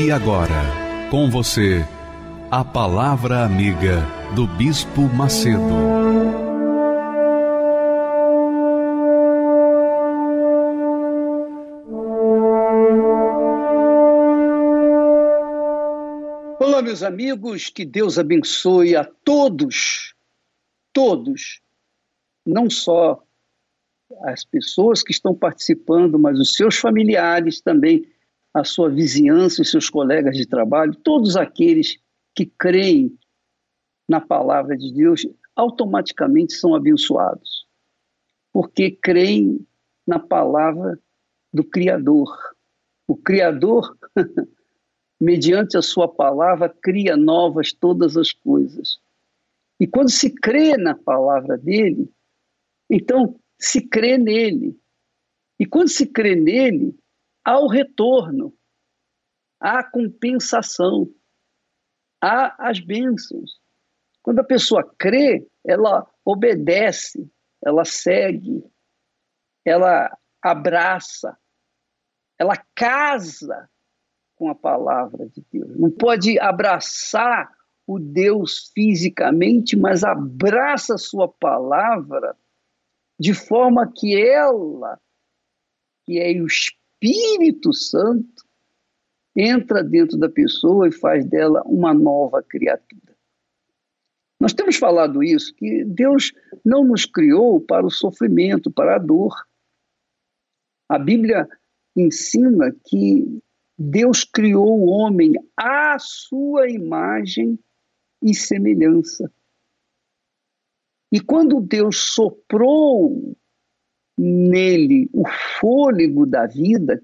E agora, com você, a Palavra Amiga do Bispo Macedo. Olá, meus amigos, que Deus abençoe a todos, todos, não só as pessoas que estão participando, mas os seus familiares também a sua vizinhança, os seus colegas de trabalho, todos aqueles que creem na palavra de Deus, automaticamente são abençoados, porque creem na palavra do Criador. O Criador, mediante a sua palavra, cria novas todas as coisas. E quando se crê na palavra dele, então se crê nele. E quando se crê nele, há o retorno, há a compensação, há as bênçãos. Quando a pessoa crê, ela obedece, ela segue, ela abraça, ela casa com a palavra de Deus. Não pode abraçar o Deus fisicamente, mas abraça a sua palavra de forma que ela, que é o Espírito Santo entra dentro da pessoa e faz dela uma nova criatura. Nós temos falado isso, que Deus não nos criou para o sofrimento, para a dor. A Bíblia ensina que Deus criou o homem à sua imagem e semelhança. E quando Deus soprou nele o fôlego da vida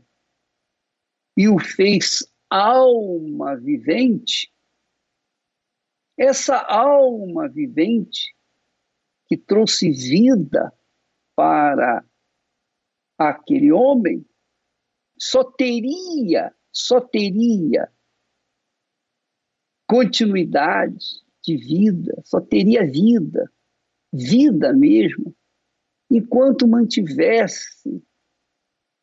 e o fez alma vivente, essa alma vivente que trouxe vida para aquele homem só teria, só teria continuidade de vida, só teria vida, vida mesmo, enquanto mantivesse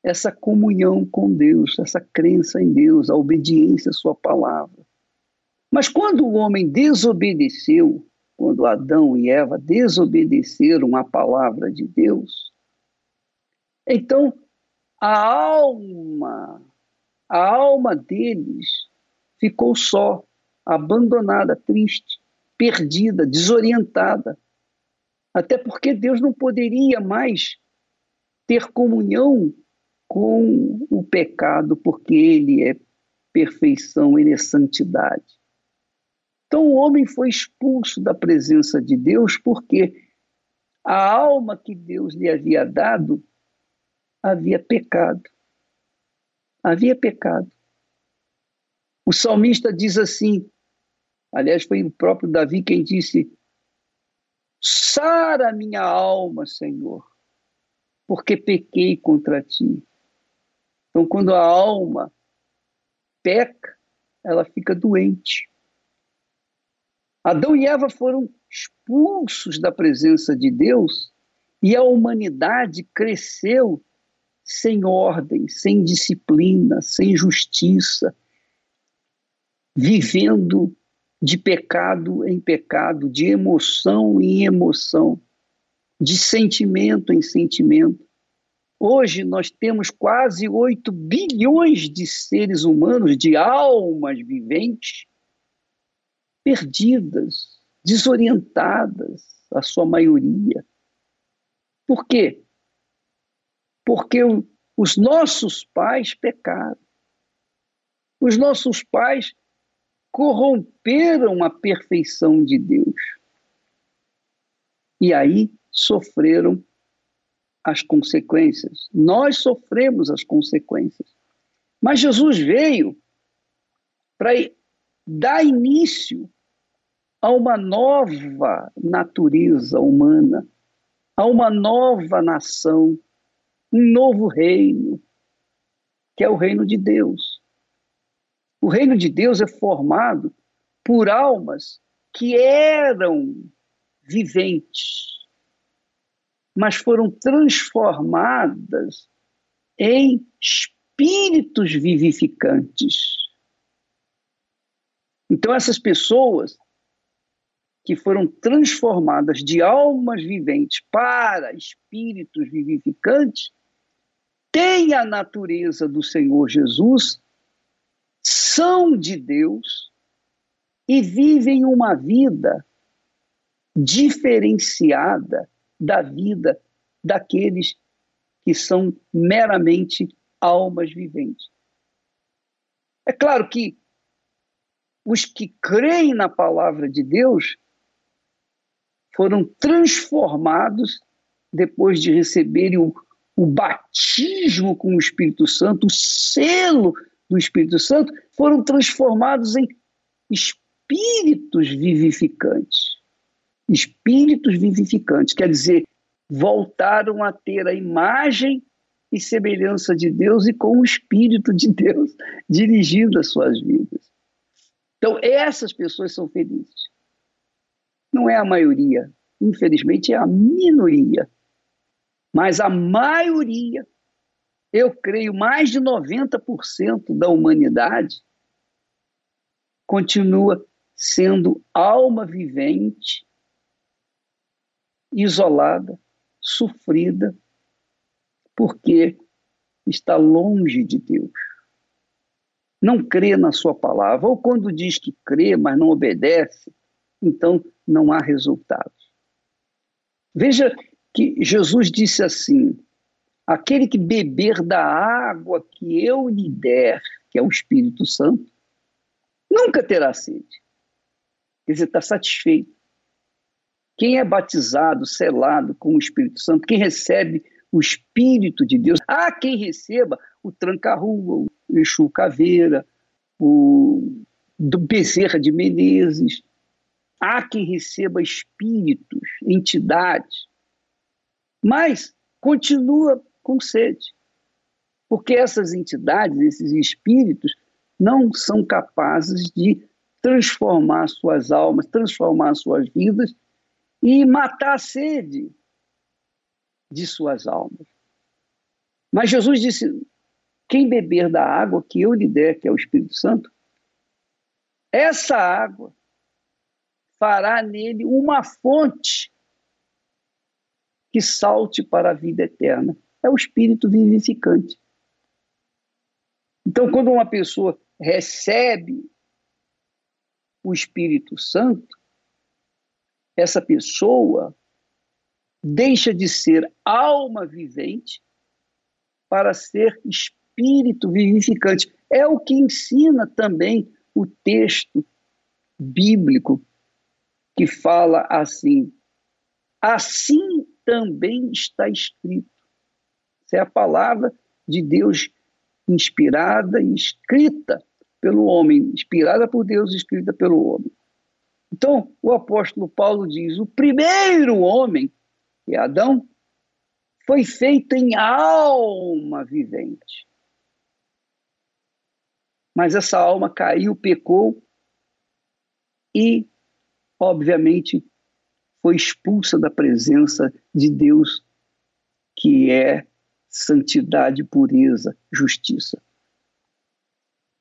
essa comunhão com Deus, essa crença em Deus, a obediência à Sua palavra. Mas quando o homem desobedeceu, quando Adão e Eva desobedeceram à palavra de Deus, então a alma, a alma deles ficou só, abandonada, triste, perdida, desorientada. Até porque Deus não poderia mais ter comunhão com o pecado, porque ele é perfeição, ele é santidade. Então o homem foi expulso da presença de Deus porque a alma que Deus lhe havia dado havia pecado. Havia pecado. O salmista diz assim, aliás, foi o próprio Davi quem disse: Sara minha alma, Senhor, porque pequei contra ti. Então, quando a alma peca, ela fica doente. Adão e Eva foram expulsos da presença de Deus e a humanidade cresceu sem ordem, sem disciplina, sem justiça, vivendo de pecado em pecado, de emoção em emoção, de sentimento em sentimento. Hoje nós temos quase 8 bilhões de seres humanos, de almas viventes, perdidas, desorientadas, a sua maioria. Por quê? Porque os nossos pais pecaram. Os nossos pais corromperam a perfeição de Deus. E aí sofreram as consequências. Nós sofremos as consequências. Mas Jesus veio para dar início a uma nova natureza humana, a uma nova nação, um novo reino, que é o reino de Deus. O reino de Deus é formado por almas que eram viventes, mas foram transformadas em espíritos vivificantes. Então, essas pessoas que foram transformadas de almas viventes para espíritos vivificantes têm a natureza do Senhor Jesus, são de Deus e vivem uma vida diferenciada da vida daqueles que são meramente almas viventes. É claro que os que creem na palavra de Deus foram transformados depois de receberem o, o batismo com o Espírito Santo, o selo do Espírito Santo, foram transformados em espíritos vivificantes. Espíritos vivificantes, quer dizer, voltaram a ter a imagem e semelhança de Deus e com o Espírito de Deus dirigindo as suas vidas. Então, essas pessoas são felizes. Não é a maioria, infelizmente é a minoria. Mas a maioria, eu creio, mais de 90% da humanidade continua sendo alma vivente, isolada, sofrida, porque está longe de Deus. Não crê na sua palavra, ou quando diz que crê, mas não obedece, então não há resultados. Veja que Jesus disse assim: aquele que beber da água que eu lhe der, que é o Espírito Santo, nunca terá sede. Quer dizer, está satisfeito. Quem é batizado, selado com o Espírito Santo, quem recebe o Espírito de Deus, há quem receba o tranca-rua, o Exu Caveira, o do Bezerra de Menezes, há quem receba espíritos, entidades, mas continua com sede, porque essas entidades, esses espíritos, não são capazes de transformar suas almas, transformar suas vidas e matar a sede de suas almas. Mas Jesus disse: quem beber da água que eu lhe der, que é o Espírito Santo, essa água fará nele uma fonte que salte para a vida eterna. É o Espírito vivificante. Então, quando uma pessoa recebe o Espírito Santo, essa pessoa deixa de ser alma vivente para ser espírito vivificante. É o que ensina também o texto bíblico que fala assim: assim também está escrito. Essa é a palavra de Deus inspirada e escrita pelo homem, inspirada por Deus, escrita pelo homem. Então, o apóstolo Paulo diz: o primeiro homem, que é Adão, foi feito em alma vivente. Mas essa alma caiu, pecou e, obviamente, foi expulsa da presença de Deus, que é santidade, pureza, justiça.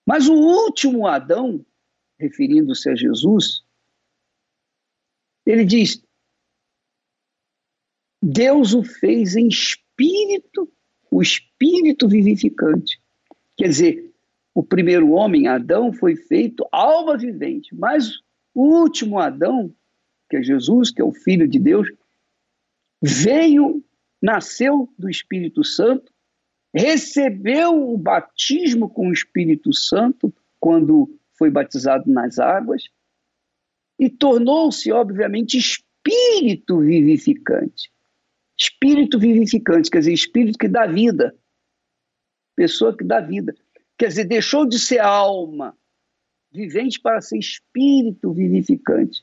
Mas o último Adão, referindo-se a Jesus, ele diz: Deus o fez em espírito, o espírito vivificante. Quer dizer, o primeiro homem, Adão, foi feito alma vivente, mas o último Adão, que é Jesus, que é o Filho de Deus, veio, nasceu do Espírito Santo, recebeu o batismo com o Espírito Santo quando foi batizado nas águas e tornou-se, obviamente, espírito vivificante. Espírito vivificante, quer dizer, espírito que dá vida. Pessoa que dá vida. Quer dizer, deixou de ser alma vivente para ser espírito vivificante.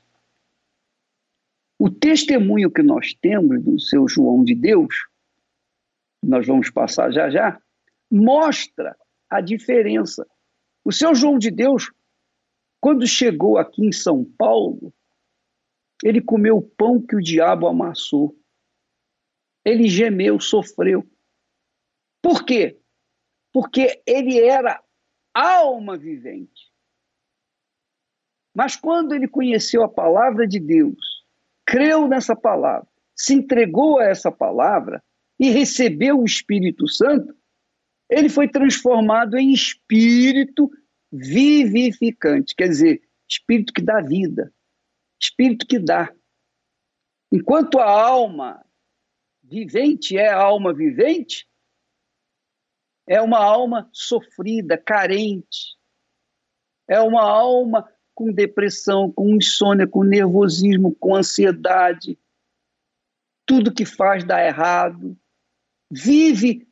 O testemunho que nós temos do seu João de Deus, nós vamos passar já já, mostra a diferença. O seu João de Deus, quando chegou aqui em São Paulo, ele comeu o pão que o diabo amassou. Ele gemeu, sofreu. Por quê? Porque ele era alma vivente. Mas quando ele conheceu a palavra de Deus, creu nessa palavra, se entregou a essa palavra e recebeu o Espírito Santo, ele foi transformado em espírito vivificante, quer dizer, espírito que dá vida, espírito que dá. Enquanto a alma vivente é a alma vivente, é uma alma sofrida, carente, é uma alma com depressão, com insônia, com nervosismo, com ansiedade. Tudo que faz dá errado. Vive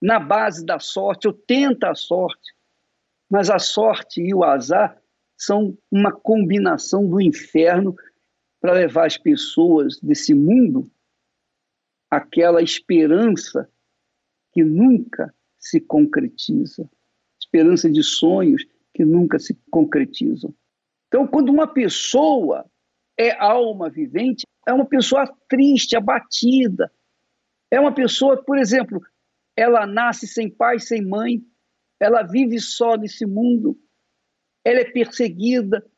na base da sorte, ou tenta a sorte. Mas a sorte e o azar são uma combinação do inferno para levar as pessoas desse mundo àquela esperança que nunca se concretiza, esperança de sonhos que nunca se concretizam. Então, quando uma pessoa é alma vivente, é uma pessoa triste, abatida. É uma pessoa, por exemplo, ela nasce sem pai, sem mãe, ela vive só nesse mundo, ela é perseguida,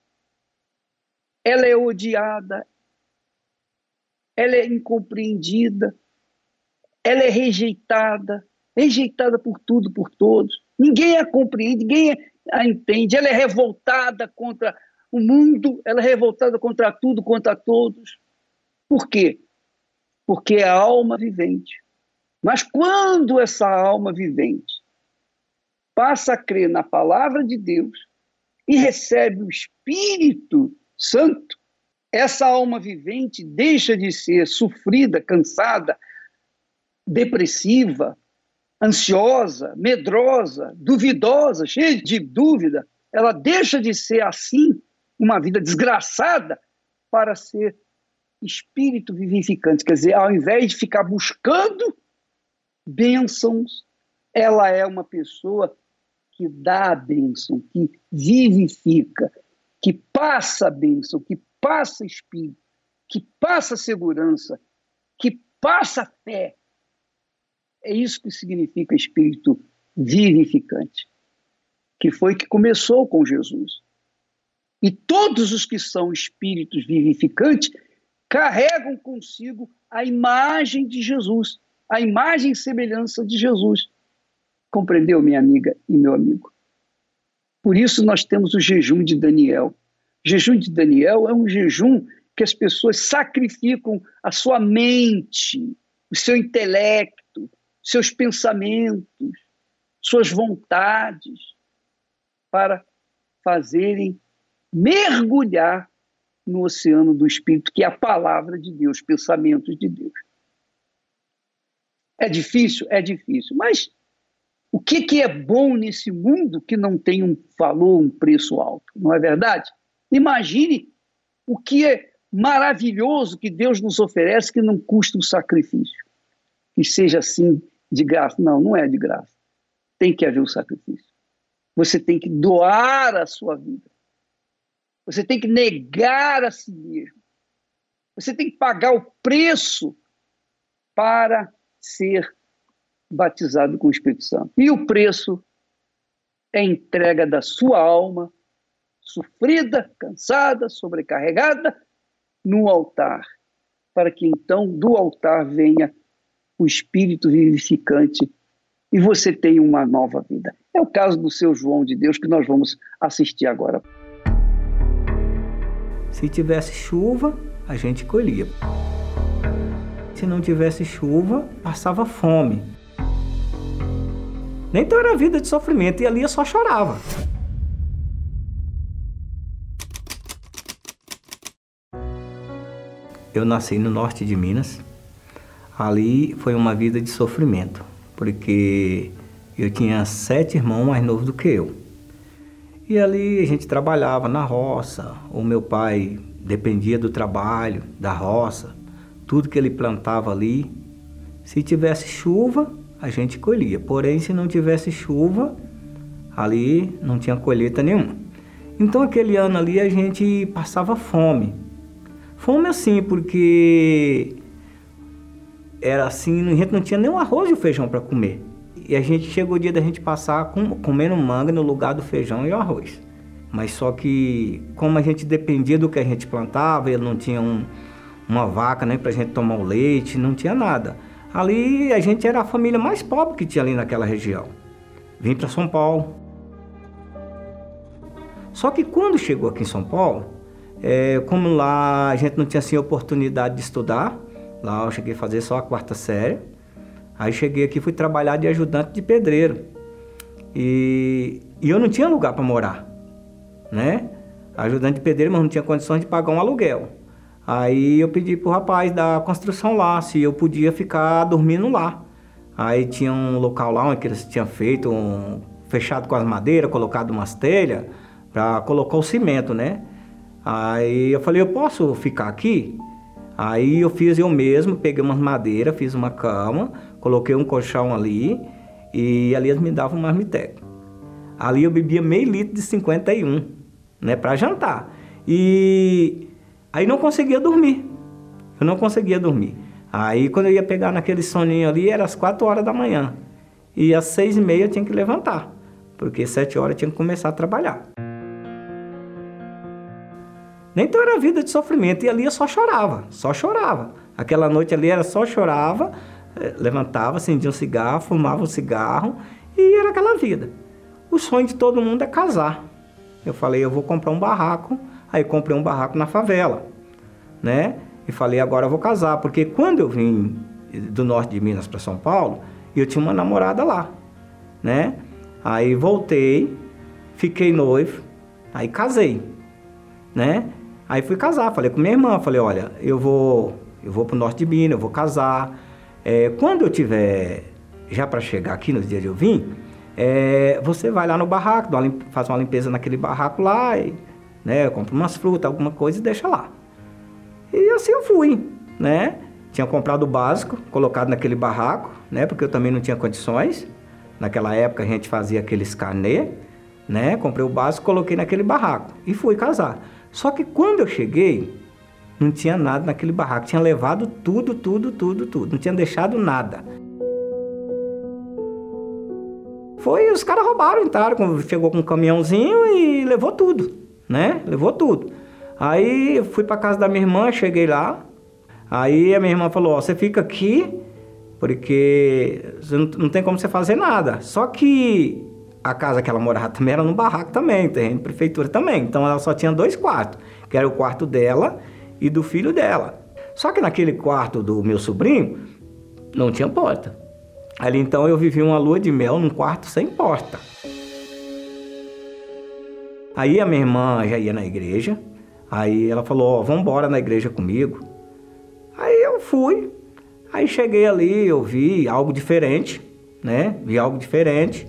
ela é odiada, ela é incompreendida, ela é rejeitada, rejeitada por tudo, por todos. Ninguém a compreende, ninguém a entende, ela é revoltada contra o mundo, ela é revoltada contra tudo, contra todos. Por quê? Porque é a alma vivente. Mas quando essa alma vivente passa a crer na palavra de Deus e recebe o Espírito Santo, essa alma vivente deixa de ser sofrida, cansada, depressiva, ansiosa, medrosa, duvidosa, cheia de dúvida, ela deixa de ser assim, uma vida desgraçada, para ser espírito vivificante. Quer dizer, ao invés de ficar buscando bênçãos, ela é uma pessoa que dá a bênção, que vivifica, que passa a bênção, que passa espírito, que passa segurança, que passa fé, é isso que significa espírito vivificante, que foi que começou com Jesus. E todos os que são espíritos vivificantes carregam consigo a imagem de Jesus, a imagem e semelhança de Jesus. Compreendeu, minha amiga e meu amigo? Por isso nós temos o jejum de Daniel. O jejum de Daniel é um jejum que as pessoas sacrificam a sua mente, o seu intelecto, seus pensamentos, suas vontades, para fazerem mergulhar no oceano do Espírito, que é a palavra de Deus, pensamentos de Deus. É difícil? É difícil. Mas o que, que é bom nesse mundo que não tem um valor, um preço alto? Não é verdade? Imagine o que é maravilhoso que Deus nos oferece que não custa um sacrifício. Que seja assim de graça. Não, não é de graça. Tem que haver um sacrifício. Você tem que doar a sua vida. Você tem que negar a si mesmo. Você tem que pagar o preço para ser batizado com o Espírito Santo. E o preço é a entrega da sua alma, sofrida, cansada, sobrecarregada, no altar, para que então do altar venha o espírito vivificante e você tem uma nova vida. É o caso do seu João de Deus que nós vamos assistir agora. Se tivesse chuva, a gente colhia. Se não tivesse chuva, passava fome. Então era vida de sofrimento e ali eu só chorava. Eu nasci no norte de Minas, ali foi uma vida de sofrimento, porque Eu tinha sete irmãos mais novos do que eu. E ali a gente trabalhava na roça. O meu pai dependia do trabalho, da roça, tudo que ele plantava ali. Se tivesse chuva, a gente colhia. Porém, se não tivesse chuva, ali não tinha colheita nenhuma. Então aquele ano ali a gente passava fome. Fome assim, porque era assim, a gente não tinha nem o arroz e o feijão para comer. E a gente chegou o dia da gente passar com, comendo manga no lugar do feijão e o arroz. Mas só que, como a gente dependia do que a gente plantava, ele não tinha um, uma vaca nem para a gente tomar o leite, não tinha nada. Ali a gente era a família mais pobre que tinha ali naquela região. Vim para São Paulo. Só que quando chegou aqui em São Paulo, é, como lá a gente não tinha assim oportunidade de estudar, lá eu cheguei a fazer só a quarta série. Aí cheguei aqui fui trabalhar de ajudante de pedreiro. E, e eu não tinha lugar para morar, né? Ajudante de pedreiro, mas não tinha condições de pagar um aluguel. Aí eu pedi pro rapaz da construção lá se eu podia ficar dormindo lá. Aí tinha um local lá onde eles tinham feito um fechado com as madeiras, colocado umas telhas para colocar o cimento, né? Aí eu falei, eu posso ficar aqui? Aí eu fiz eu mesmo, peguei umas madeiras, fiz uma cama, coloquei um colchão ali e ali eles me davam um marmiteco. Ali eu bebia meio litro de 51, né, para jantar. E aí não conseguia dormir. Eu não conseguia dormir. Aí quando eu ia pegar naquele soninho ali, era às 4 horas da manhã. E às seis e meia eu tinha que levantar, porque sete horas eu tinha que começar a trabalhar. Então era vida de sofrimento. E ali eu só chorava, só chorava. Aquela noite ali era só chorava, eh, levantava, acendia um cigarro, fumava um cigarro e era aquela vida. O sonho de todo mundo é casar. Eu falei, eu vou comprar um barraco. Aí comprei um barraco na favela, né? E falei, agora eu vou casar, porque quando eu vim do norte de Minas para São Paulo, eu tinha uma namorada lá, né? Aí voltei, fiquei noivo, aí casei, né? Aí fui casar, falei com minha irmã, falei, olha, eu vou, eu vou pro norte de Minas, eu vou casar. É, quando eu tiver já para chegar aqui nos dias de eu vim, é, você vai lá no barraco, faz uma limpeza naquele barraco lá, e, né, compra umas frutas, alguma coisa e deixa lá. E assim eu fui, né? Tinha comprado o básico, colocado naquele barraco, né? Porque eu também não tinha condições. Naquela época a gente fazia aqueles carnê, né? Comprei o básico, coloquei naquele barraco e fui casar. Só que quando eu cheguei, não tinha nada naquele barraco. Tinha levado tudo, tudo, tudo, tudo. Não tinha deixado nada. Foi, os caras roubaram, entraram, chegou com um caminhãozinho e levou tudo, né? Levou tudo. Aí fui para casa da minha irmã, cheguei lá. Aí a minha irmã falou: Ó, você fica aqui, porque não tem como você fazer nada. Só que a casa que ela morava também era no barraco também, terreno prefeitura também. Então ela só tinha dois quartos, que era o quarto dela e do filho dela. Só que naquele quarto do meu sobrinho não tinha porta. Ali então eu vivi uma lua de mel num quarto sem porta. Aí a minha irmã já ia na igreja, aí ela falou, ó, vamos embora na igreja comigo. Aí eu fui, aí cheguei ali, eu vi algo diferente, né? Vi algo diferente.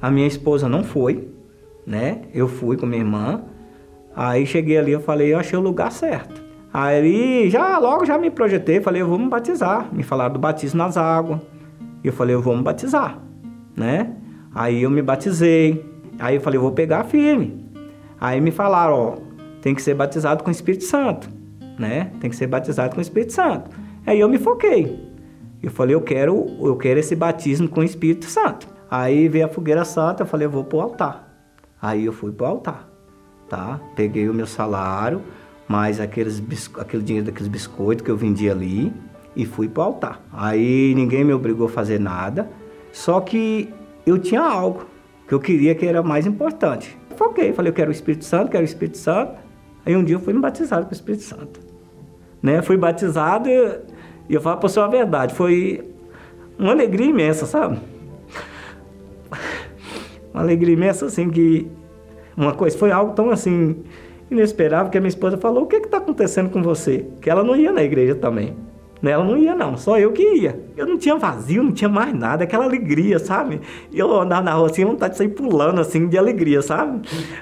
A minha esposa não foi, né? Eu fui com minha irmã. Aí cheguei ali, eu falei, eu achei o lugar certo. Aí já logo já me projetei, falei, eu vou me batizar. Me falaram do batismo nas águas. Eu falei, eu vou me batizar, né? Aí eu me batizei. Aí eu falei, eu vou pegar firme. Aí me falaram, ó, tem que ser batizado com o Espírito Santo, né? Tem que ser batizado com o Espírito Santo. Aí eu me foquei. Eu falei, eu quero, eu quero esse batismo com o Espírito Santo. Aí veio a fogueira santa, eu falei, eu vou pro altar. Aí eu fui pro altar, tá? Peguei o meu salário, mais aqueles aquele dinheiro daqueles biscoitos que eu vendi ali e fui pro altar. Aí ninguém me obrigou a fazer nada, só que eu tinha algo que eu queria que era mais importante. Foquei, falei, eu quero o Espírito Santo, quero o Espírito Santo. Aí um dia eu fui me batizado com o Espírito Santo. Né? Fui batizado e eu falo para você a verdade, foi uma alegria imensa, sabe? Uma alegria imensa, assim, que uma coisa, foi algo tão assim, inesperável, que a minha esposa falou, o que está acontecendo com você? Que ela não ia na igreja também, Né? Ela não ia, não, só eu que ia. Eu não tinha vazio, não tinha mais nada, aquela alegria, sabe? Eu andava na rua assim, vontade de sair pulando assim, de alegria, sabe?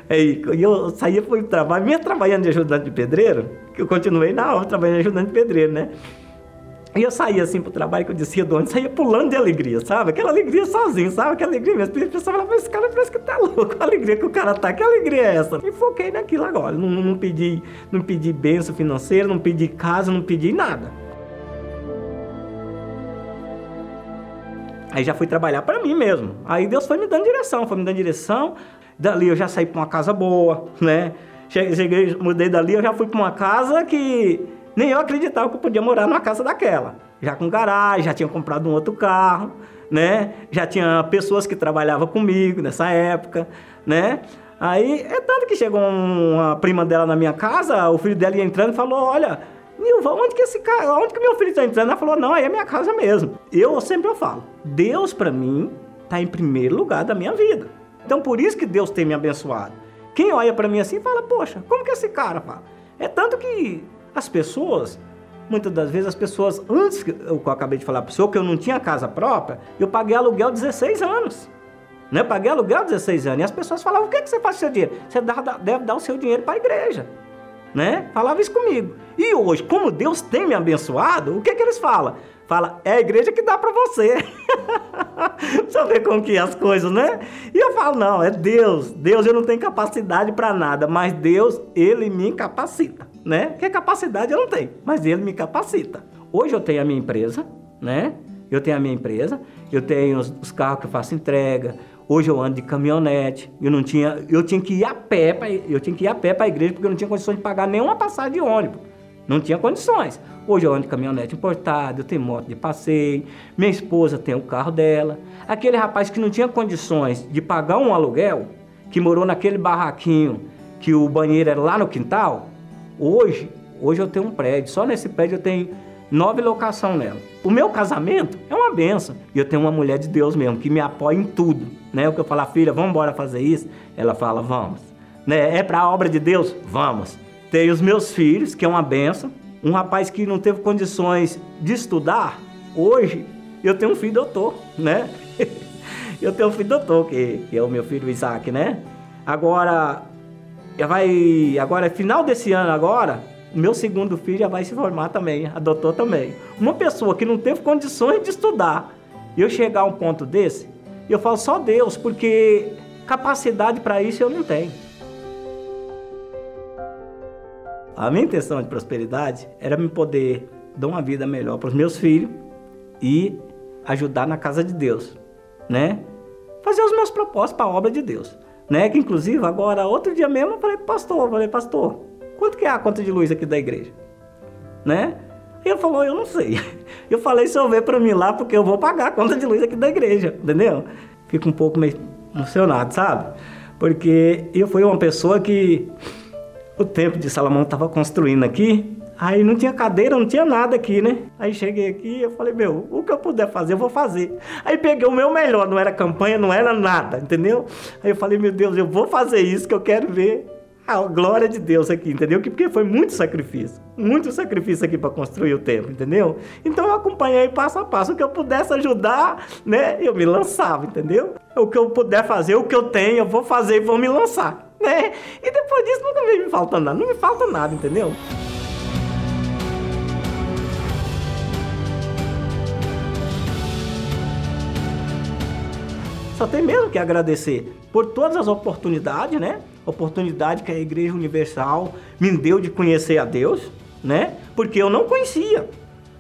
E eu saía para o trabalho, mesmo trabalhando de ajudante de pedreiro, que eu continuei na obra trabalhando de ajudante de pedreiro, né? E eu saía assim pro trabalho, que eu descia do ônibus, saía pulando de alegria, sabe? Aquela alegria sozinho, sabe? Aquela alegria mesmo. O pessoal falava, esse cara parece que tá louco, a alegria que o cara tá, que alegria é essa? E foquei naquilo agora. Não, não pedi, não pedi benção financeira, não pedi casa, não pedi nada. Aí já fui trabalhar para mim mesmo. Aí Deus foi me dando direção, foi me dando direção. Dali eu já saí para uma casa boa, né? Cheguei, mudei dali, eu já fui para uma casa que nem eu acreditava que eu podia morar numa casa daquela. Já com garagem, já tinha comprado um outro carro, né? Já tinha pessoas que trabalhavam comigo nessa época, né? Aí é tanto que chegou uma prima dela na minha casa, o filho dela ia entrando e falou: Olha, Nilva, onde que esse cara, onde que meu filho está entrando? Ela falou, não, aí é minha casa mesmo. Eu sempre eu falo, Deus para mim está em primeiro lugar da minha vida. Então por isso que Deus tem me abençoado. Quem olha para mim assim fala, poxa, como que esse cara fala? É tanto que as pessoas, muitas das vezes as pessoas, antes que eu, acabei de falar para o senhor que eu não tinha casa própria, eu paguei aluguel 16 anos. Né? Eu paguei aluguel 16 anos. E as pessoas falavam, o que, que você faz com seu dinheiro? Você deve dar o seu dinheiro para a igreja né? Falava isso comigo. E hoje, como Deus tem me abençoado, o que que eles falam? Fala, é a igreja que dá para você. Você vê como que é as coisas, né? E eu falo, não, é Deus. Deus, eu não tenho capacidade para nada, mas Deus, Ele me capacita, né? Que capacidade eu não tenho, mas Ele me capacita. Hoje eu tenho a minha empresa, né? Eu tenho a minha empresa, eu tenho os, os carros que eu faço entrega, Hoje eu ando de caminhonete. Eu não tinha, eu tinha que ir a pé para eu tinha que ir a pé para a igreja porque eu não tinha condições de pagar nenhuma passagem de ônibus. Não tinha condições. Hoje eu ando de caminhonete importada, eu tenho moto de passeio, minha esposa tem o carro dela. Aquele rapaz que não tinha condições de pagar um aluguel, que morou naquele barraquinho que o banheiro era lá no quintal, hoje, hoje eu tenho um prédio. Só nesse prédio eu tenho nove locação nela. O meu casamento é uma benção. E eu tenho uma mulher de Deus mesmo, que me apoia em tudo. Né? O que eu falo, filha, vamos embora fazer isso? Ela fala, vamos. Né? É para a obra de Deus? Vamos. Tenho os meus filhos, que é uma benção. Um rapaz que não teve condições de estudar, hoje eu tenho um filho doutor, né? eu tenho um filho doutor, que, que é o meu filho Isaac, né? Agora, vai, agora é final desse ano agora, meu segundo filho já vai se formar também, adotou também. Uma pessoa que não teve condições de estudar, eu chegar a um ponto desse, eu falo só Deus, porque capacidade para isso eu não tenho. A minha intenção de prosperidade era me poder dar uma vida melhor para os meus filhos e ajudar na casa de Deus, né? Fazer os meus propósitos para a obra de Deus, né? Que inclusive agora outro dia mesmo eu falei pastor, eu falei pastor, quanto que é a conta de luz aqui da igreja? Né? E ele falou, eu não sei. Eu falei, se eu ver para mim lá, porque eu vou pagar a conta de luz aqui da igreja, entendeu? Fico um pouco meio emocionado, sabe? Porque eu fui uma pessoa que o templo de Salomão estava construindo aqui, aí não tinha cadeira, não tinha nada aqui, né? Aí cheguei aqui eu falei, meu, o que eu puder fazer, eu vou fazer. Aí peguei o meu melhor, não era campanha, não era nada, entendeu? Aí eu falei, meu Deus, eu vou fazer isso que eu quero ver a glória de Deus aqui, entendeu? Porque foi muito sacrifício, muito sacrifício aqui para construir o templo, entendeu? Então eu acompanhei passo a passo, o que eu pudesse ajudar, né? Eu me lançava, entendeu? O que eu puder fazer, o que eu tenho, eu vou fazer e vou me lançar, né? E depois disso nunca me falta nada, não me falta nada, entendeu? Só tem mesmo que agradecer por todas as oportunidades, né? Oportunidade que a Igreja Universal me deu de conhecer a Deus, né? Porque eu não conhecia.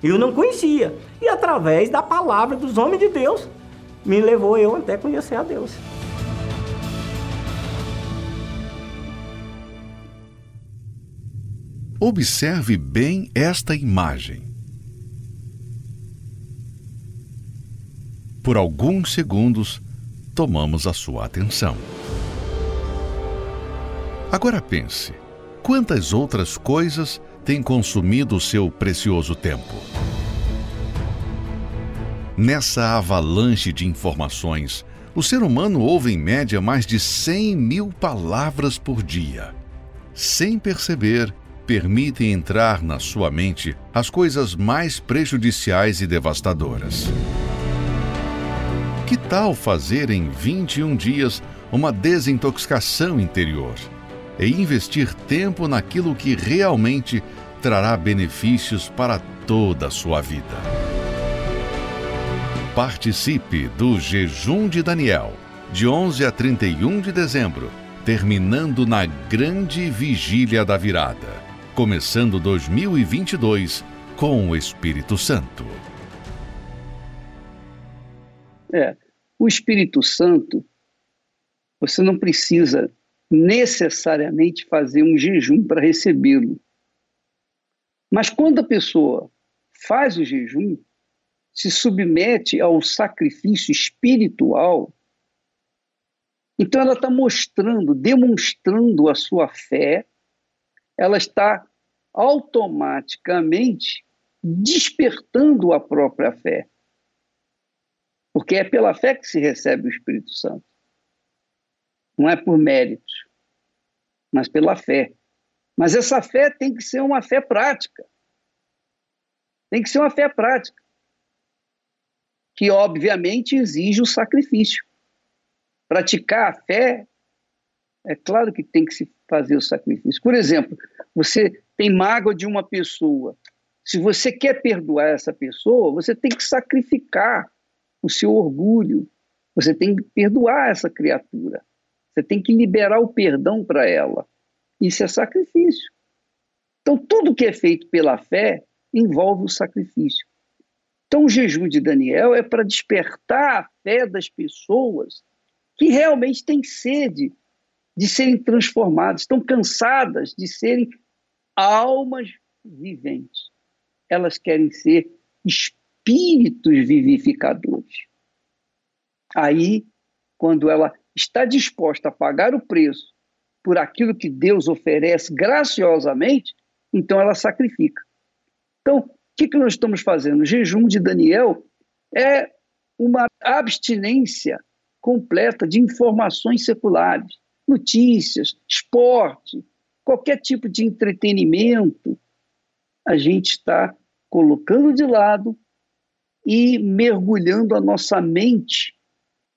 Eu não conhecia. E através da palavra dos homens de Deus, me levou eu até conhecer a Deus. Observe bem esta imagem. Por alguns segundos, tomamos a sua atenção. Agora pense: quantas outras coisas têm consumido o seu precioso tempo? Nessa avalanche de informações, o ser humano ouve em média mais de 100 mil palavras por dia. Sem perceber, permitem entrar na sua mente as coisas mais prejudiciais e devastadoras. Que tal fazer em 21 dias uma desintoxicação interior e investir tempo naquilo que realmente trará benefícios para toda a sua vida? Participe do Jejum de Daniel, de 11 a 31 de dezembro, terminando na Grande Vigília da Virada, começando 2022 com o Espírito Santo. É, o Espírito Santo, você não precisa necessariamente fazer um jejum para recebê-lo. Mas quando a pessoa faz o jejum, se submete ao sacrifício espiritual, então ela está mostrando, demonstrando a sua fé, ela está automaticamente despertando a própria fé. Porque é pela fé que se recebe o Espírito Santo. Não é por méritos, mas pela fé. Mas essa fé tem que ser uma fé prática. Tem que ser uma fé prática. Que, obviamente, exige o sacrifício. Praticar a fé, é claro que tem que se fazer o sacrifício. Por exemplo, você tem mágoa de uma pessoa. Se você quer perdoar essa pessoa, você tem que sacrificar o seu orgulho. Você tem que perdoar essa criatura. Você tem que liberar o perdão para ela. Isso é sacrifício. Então, tudo que é feito pela fé envolve o sacrifício. Então, o jejum de Daniel é para despertar a fé das pessoas que realmente têm sede de serem transformadas, estão cansadas de serem almas viventes. Elas querem ser espíritos espíritos vivificadores. Aí, quando ela está disposta a pagar o preço por aquilo que Deus oferece graciosamente, então ela sacrifica. Então, o que, que nós estamos fazendo? O jejum de Daniel é uma abstinência completa de informações seculares, notícias, esporte, qualquer tipo de entretenimento. A gente está colocando de lado e mergulhando a nossa mente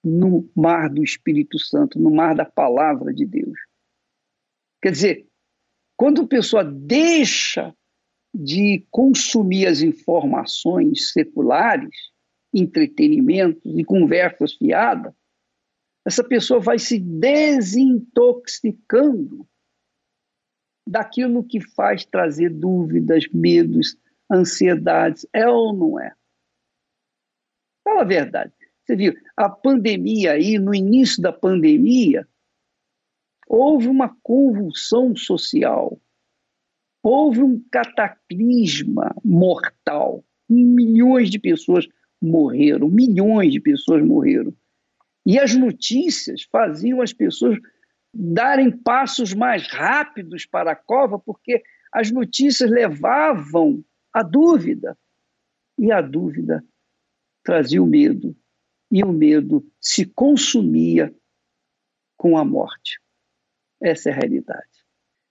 no mar do Espírito Santo, no mar da palavra de Deus. Quer dizer, quando a pessoa deixa de consumir as informações seculares, entretenimentos e conversas fiadas, essa pessoa vai se desintoxicando daquilo que faz trazer dúvidas, medos, ansiedades. É ou não é? Fala a verdade. Você viu, a pandemia aí, no início da pandemia, houve uma convulsão social, houve um cataclisma mortal. Milhões de pessoas morreram, milhões de pessoas morreram. E as notícias faziam as pessoas darem passos mais rápidos para a cova, porque as notícias levavam a dúvida. E a dúvida trazia o medo, e o medo se consumia com a morte. Essa é a realidade.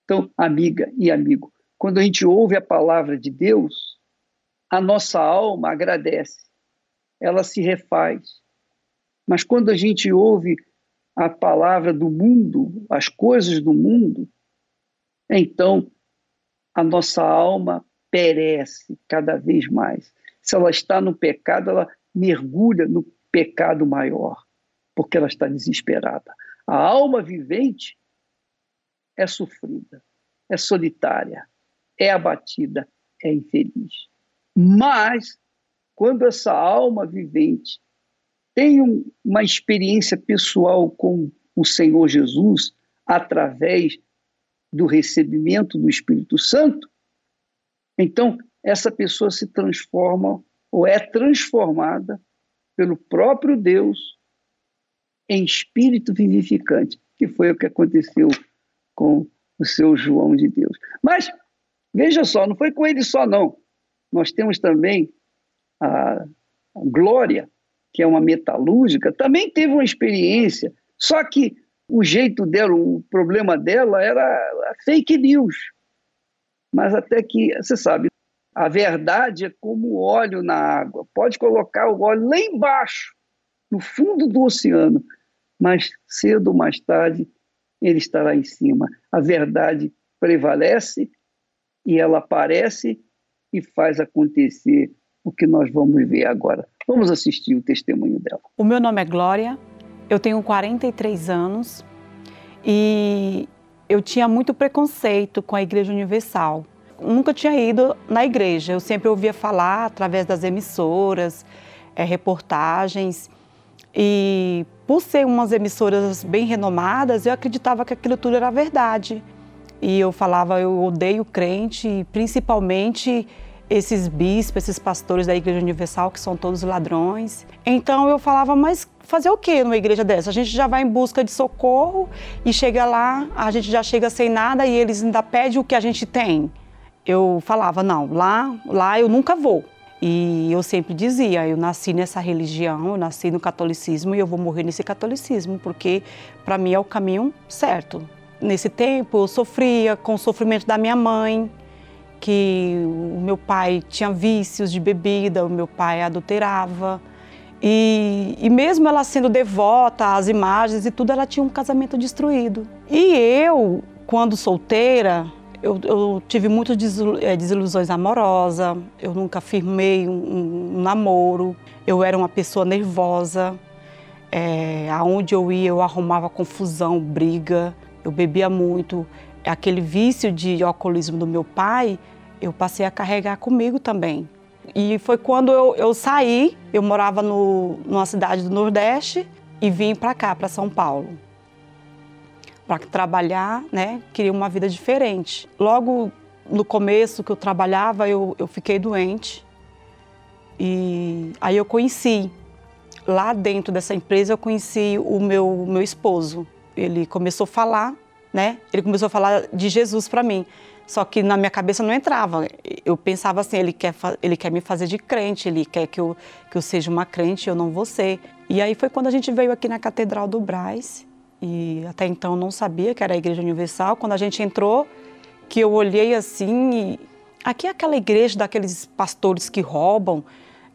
Então, amiga e amigo, quando a gente ouve a palavra de Deus, a nossa alma agradece, ela se refaz. Mas quando a gente ouve a palavra do mundo, as coisas do mundo, então a nossa alma perece cada vez mais. Se ela está no pecado, ela mergulha no pecado maior, porque ela está desesperada. A alma vivente é sofrida, é solitária, é abatida, é infeliz. Mas, quando essa alma vivente tem um, uma experiência pessoal com o Senhor Jesus, através do recebimento do Espírito Santo, então essa pessoa se transforma ou é transformada pelo próprio Deus em espírito vivificante, que foi o que aconteceu com o seu João de Deus. Mas veja só, não foi com ele só não. Nós temos também a, Glória, que é uma metalúrgica, também teve uma experiência, só que o jeito dela, o problema dela era fake news. mas até que, você sabe, a verdade é como óleo na água. Pode colocar o óleo lá embaixo, no fundo do oceano, mas cedo ou mais tarde ele estará em cima. A verdade prevalece e ela aparece e faz acontecer o que nós vamos ver agora. Vamos assistir o testemunho dela. O meu nome é Glória, eu tenho 43 anos e eu tinha muito preconceito com a Igreja Universal. Nunca tinha ido na igreja, eu sempre ouvia falar através das emissoras, é, reportagens. E por ser umas emissoras bem renomadas, eu acreditava que aquilo tudo era verdade. E eu falava, eu odeio crente, principalmente esses bispos, esses pastores da Igreja Universal, que são todos ladrões. Então eu falava, mas fazer o que numa igreja dessa? A gente já vai em busca de socorro e chega lá, a gente já chega sem nada e eles ainda pedem o que a gente tem. Eu falava, não, lá, lá eu nunca vou. E eu sempre dizia, eu nasci nessa religião, eu nasci no catolicismo e eu vou morrer nesse catolicismo, porque para mim é o caminho certo. Nesse tempo eu sofria com o sofrimento da minha mãe, que o meu pai tinha vícios de bebida, o meu pai adulterava. E, e, mesmo ela sendo devota às imagens e tudo, ela tinha um casamento destruído. E eu, quando solteira, eu, eu tive muitas eh, desilusões amorosas, eu nunca firmei um, um namoro, eu era uma pessoa nervosa, é, aonde eu ia eu arrumava confusão, briga, eu bebia muito aquele vício de alcoolismo do meu pai, eu passei a carregar comigo também. E foi quando eu, eu saí, eu morava no, numa cidade do Nordeste e vim para cá, para São Paulo. Para trabalhar, né? Queria uma vida diferente. Logo no começo que eu trabalhava, eu, eu fiquei doente. E aí eu conheci, lá dentro dessa empresa, eu conheci o meu, meu esposo. Ele começou a falar né? Ele começou a falar de Jesus para mim. Só que na minha cabeça não entrava. Eu pensava assim, ele quer, ele quer me fazer de crente, ele quer que eu, que eu seja uma crente, eu não vou ser. E aí foi quando a gente veio aqui na Catedral do Braz, e até então não sabia que era a Igreja Universal. Quando a gente entrou, que eu olhei assim, e aqui é aquela igreja daqueles pastores que roubam,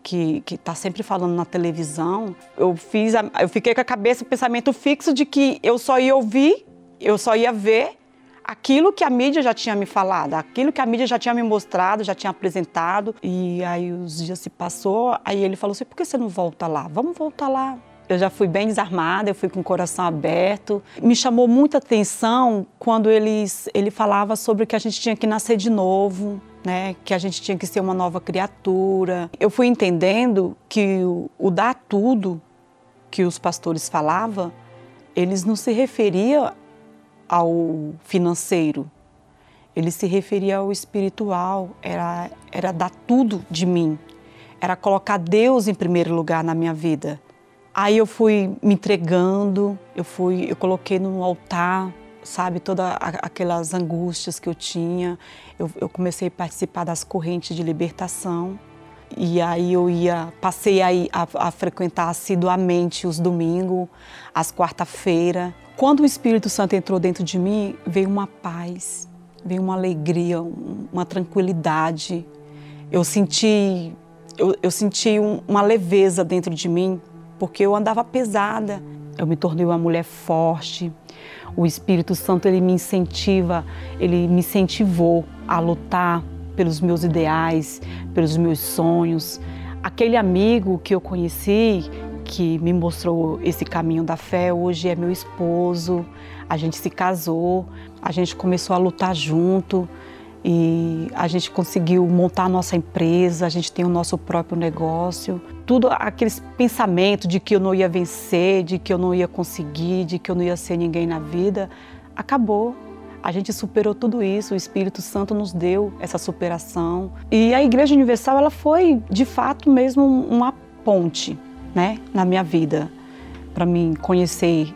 que está sempre falando na televisão. Eu fiz, eu fiquei com a cabeça, o pensamento fixo de que eu só ia ouvir eu só ia ver aquilo que a mídia já tinha me falado, aquilo que a mídia já tinha me mostrado, já tinha apresentado. E aí os dias se passou, aí ele falou assim: por que você não volta lá? Vamos voltar lá. Eu já fui bem desarmada, eu fui com o coração aberto. Me chamou muita atenção quando ele, ele falava sobre que a gente tinha que nascer de novo, né? que a gente tinha que ser uma nova criatura. Eu fui entendendo que o, o dar tudo que os pastores falavam, eles não se referiam ao financeiro, ele se referia ao espiritual, era, era dar tudo de mim, era colocar Deus em primeiro lugar na minha vida. Aí eu fui me entregando, eu fui, eu coloquei no altar, sabe, todas aquelas angústias que eu tinha. Eu, eu comecei a participar das correntes de libertação. E aí eu ia, passei a, a, a frequentar assiduamente os domingos, as quarta-feira. Quando o Espírito Santo entrou dentro de mim, veio uma paz, veio uma alegria, uma tranquilidade. Eu senti, eu, eu senti um, uma leveza dentro de mim, porque eu andava pesada. Eu me tornei uma mulher forte. O Espírito Santo ele me incentiva, ele me incentivou a lutar pelos meus ideais, pelos meus sonhos. Aquele amigo que eu conheci, que me mostrou esse caminho da fé, hoje é meu esposo. A gente se casou, a gente começou a lutar junto e a gente conseguiu montar a nossa empresa, a gente tem o nosso próprio negócio. Tudo aqueles pensamentos de que eu não ia vencer, de que eu não ia conseguir, de que eu não ia ser ninguém na vida, acabou. A gente superou tudo isso, o Espírito Santo nos deu essa superação. E a Igreja Universal, ela foi, de fato, mesmo uma ponte né, na minha vida, para mim conhecer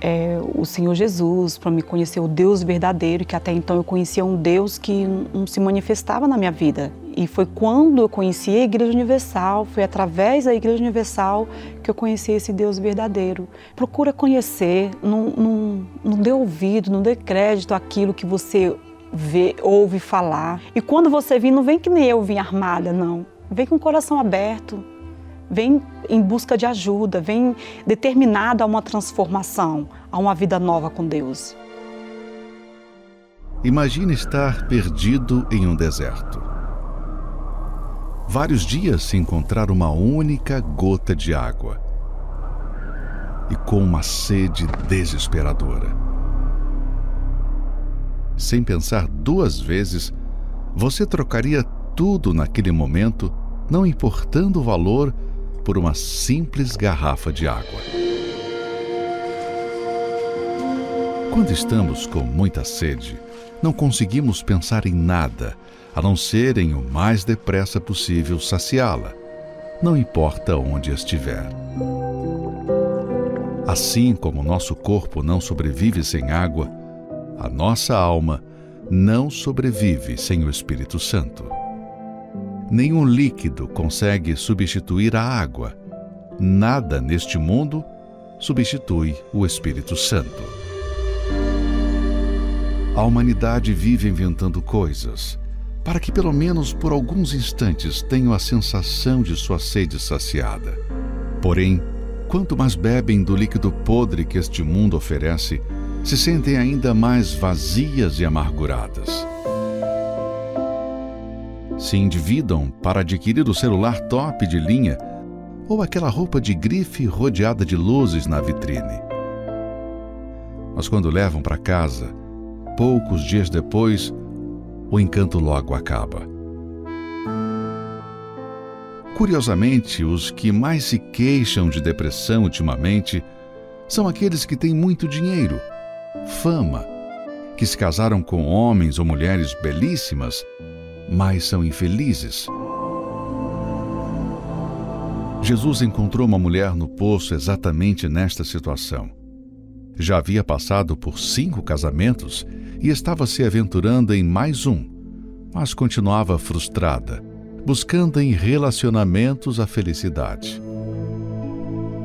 é, o Senhor Jesus, para me conhecer o Deus verdadeiro, que até então eu conhecia um Deus que não se manifestava na minha vida. E foi quando eu conheci a Igreja Universal, foi através da Igreja Universal que eu conheci esse Deus verdadeiro. Procura conhecer, não, não, não dê ouvido, não dê crédito àquilo que você vê, ouve falar. E quando você vem, não vem que nem eu vim armada, não. Vem com o coração aberto, vem em busca de ajuda, vem determinado a uma transformação, a uma vida nova com Deus. Imagine estar perdido em um deserto. Vários dias sem encontrar uma única gota de água. E com uma sede desesperadora. Sem pensar duas vezes, você trocaria tudo naquele momento, não importando o valor, por uma simples garrafa de água. Quando estamos com muita sede, não conseguimos pensar em nada a não ser em o mais depressa possível saciá-la, não importa onde estiver. Assim como nosso corpo não sobrevive sem água, a nossa alma não sobrevive sem o Espírito Santo. Nenhum líquido consegue substituir a água. Nada neste mundo substitui o Espírito Santo. A humanidade vive inventando coisas para que, pelo menos por alguns instantes, tenham a sensação de sua sede saciada. Porém, quanto mais bebem do líquido podre que este mundo oferece, se sentem ainda mais vazias e amarguradas. Se endividam para adquirir o celular top de linha ou aquela roupa de grife rodeada de luzes na vitrine. Mas quando levam para casa, poucos dias depois, o encanto logo acaba. Curiosamente, os que mais se queixam de depressão ultimamente são aqueles que têm muito dinheiro, fama, que se casaram com homens ou mulheres belíssimas, mas são infelizes. Jesus encontrou uma mulher no poço exatamente nesta situação. Já havia passado por cinco casamentos e estava se aventurando em mais um, mas continuava frustrada, buscando em relacionamentos a felicidade.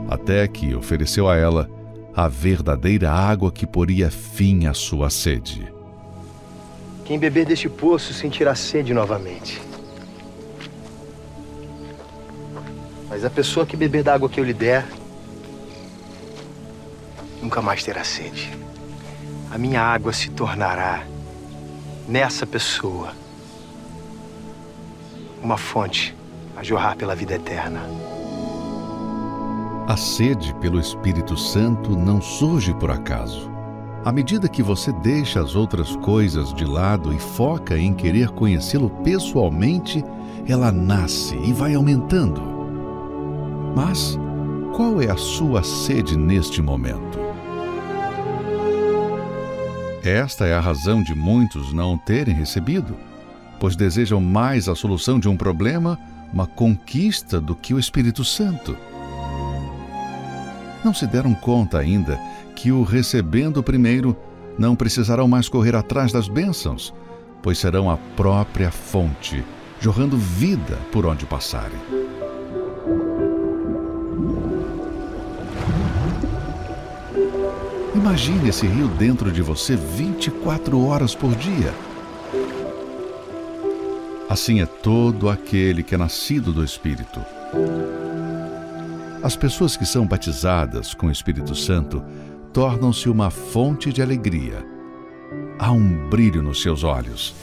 Até que ofereceu a ela a verdadeira água que poria fim à sua sede. Quem beber deste poço sentirá sede novamente. Mas a pessoa que beber da água que eu lhe der, nunca mais terá sede a minha água se tornará nessa pessoa uma fonte a jorrar pela vida eterna. A sede pelo Espírito Santo não surge por acaso. À medida que você deixa as outras coisas de lado e foca em querer conhecê-lo pessoalmente, ela nasce e vai aumentando. Mas qual é a sua sede neste momento? Esta é a razão de muitos não terem recebido, pois desejam mais a solução de um problema, uma conquista, do que o Espírito Santo. Não se deram conta ainda que, o recebendo primeiro, não precisarão mais correr atrás das bênçãos, pois serão a própria fonte, jorrando vida por onde passarem. Imagine esse rio dentro de você 24 horas por dia. Assim é todo aquele que é nascido do Espírito. As pessoas que são batizadas com o Espírito Santo tornam-se uma fonte de alegria. Há um brilho nos seus olhos.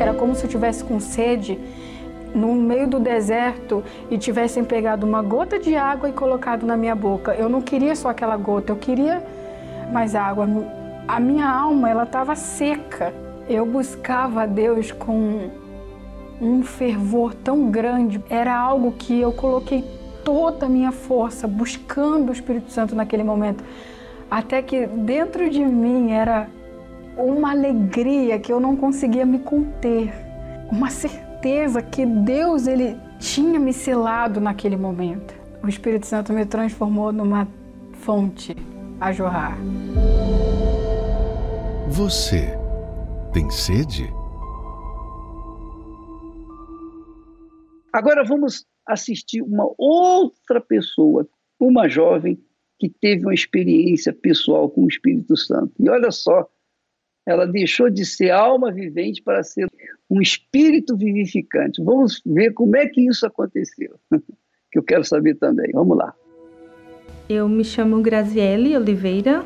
Era como se eu tivesse com sede no meio do deserto e tivessem pegado uma gota de água e colocado na minha boca. Eu não queria só aquela gota, eu queria mais água. A minha alma, ela estava seca. Eu buscava a Deus com um fervor tão grande. Era algo que eu coloquei toda a minha força buscando o Espírito Santo naquele momento. Até que dentro de mim era uma alegria que eu não conseguia me conter. Uma certeza que Deus ele tinha me selado naquele momento. O Espírito Santo me transformou numa fonte a jorrar. Você tem sede? Agora vamos assistir uma outra pessoa, uma jovem que teve uma experiência pessoal com o Espírito Santo. E olha só ela deixou de ser alma vivente para ser um espírito vivificante. Vamos ver como é que isso aconteceu, que eu quero saber também. Vamos lá. Eu me chamo Graziele Oliveira.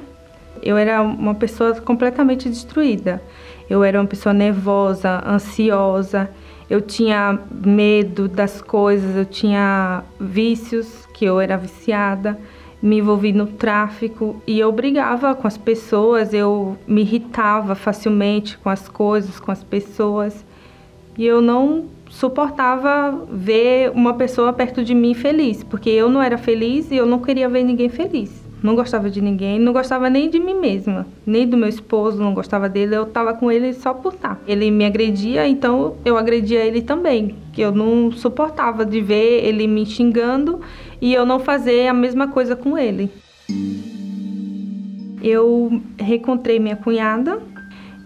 Eu era uma pessoa completamente destruída. Eu era uma pessoa nervosa, ansiosa. Eu tinha medo das coisas, eu tinha vícios, que eu era viciada me envolvi no tráfico e eu brigava com as pessoas, eu me irritava facilmente com as coisas, com as pessoas. E eu não suportava ver uma pessoa perto de mim feliz, porque eu não era feliz e eu não queria ver ninguém feliz. Não gostava de ninguém, não gostava nem de mim mesma, nem do meu esposo, não gostava dele, eu estava com ele só por estar. Ele me agredia, então eu agredia ele também, que eu não suportava de ver ele me xingando e eu não fazer a mesma coisa com ele. Eu reencontrei minha cunhada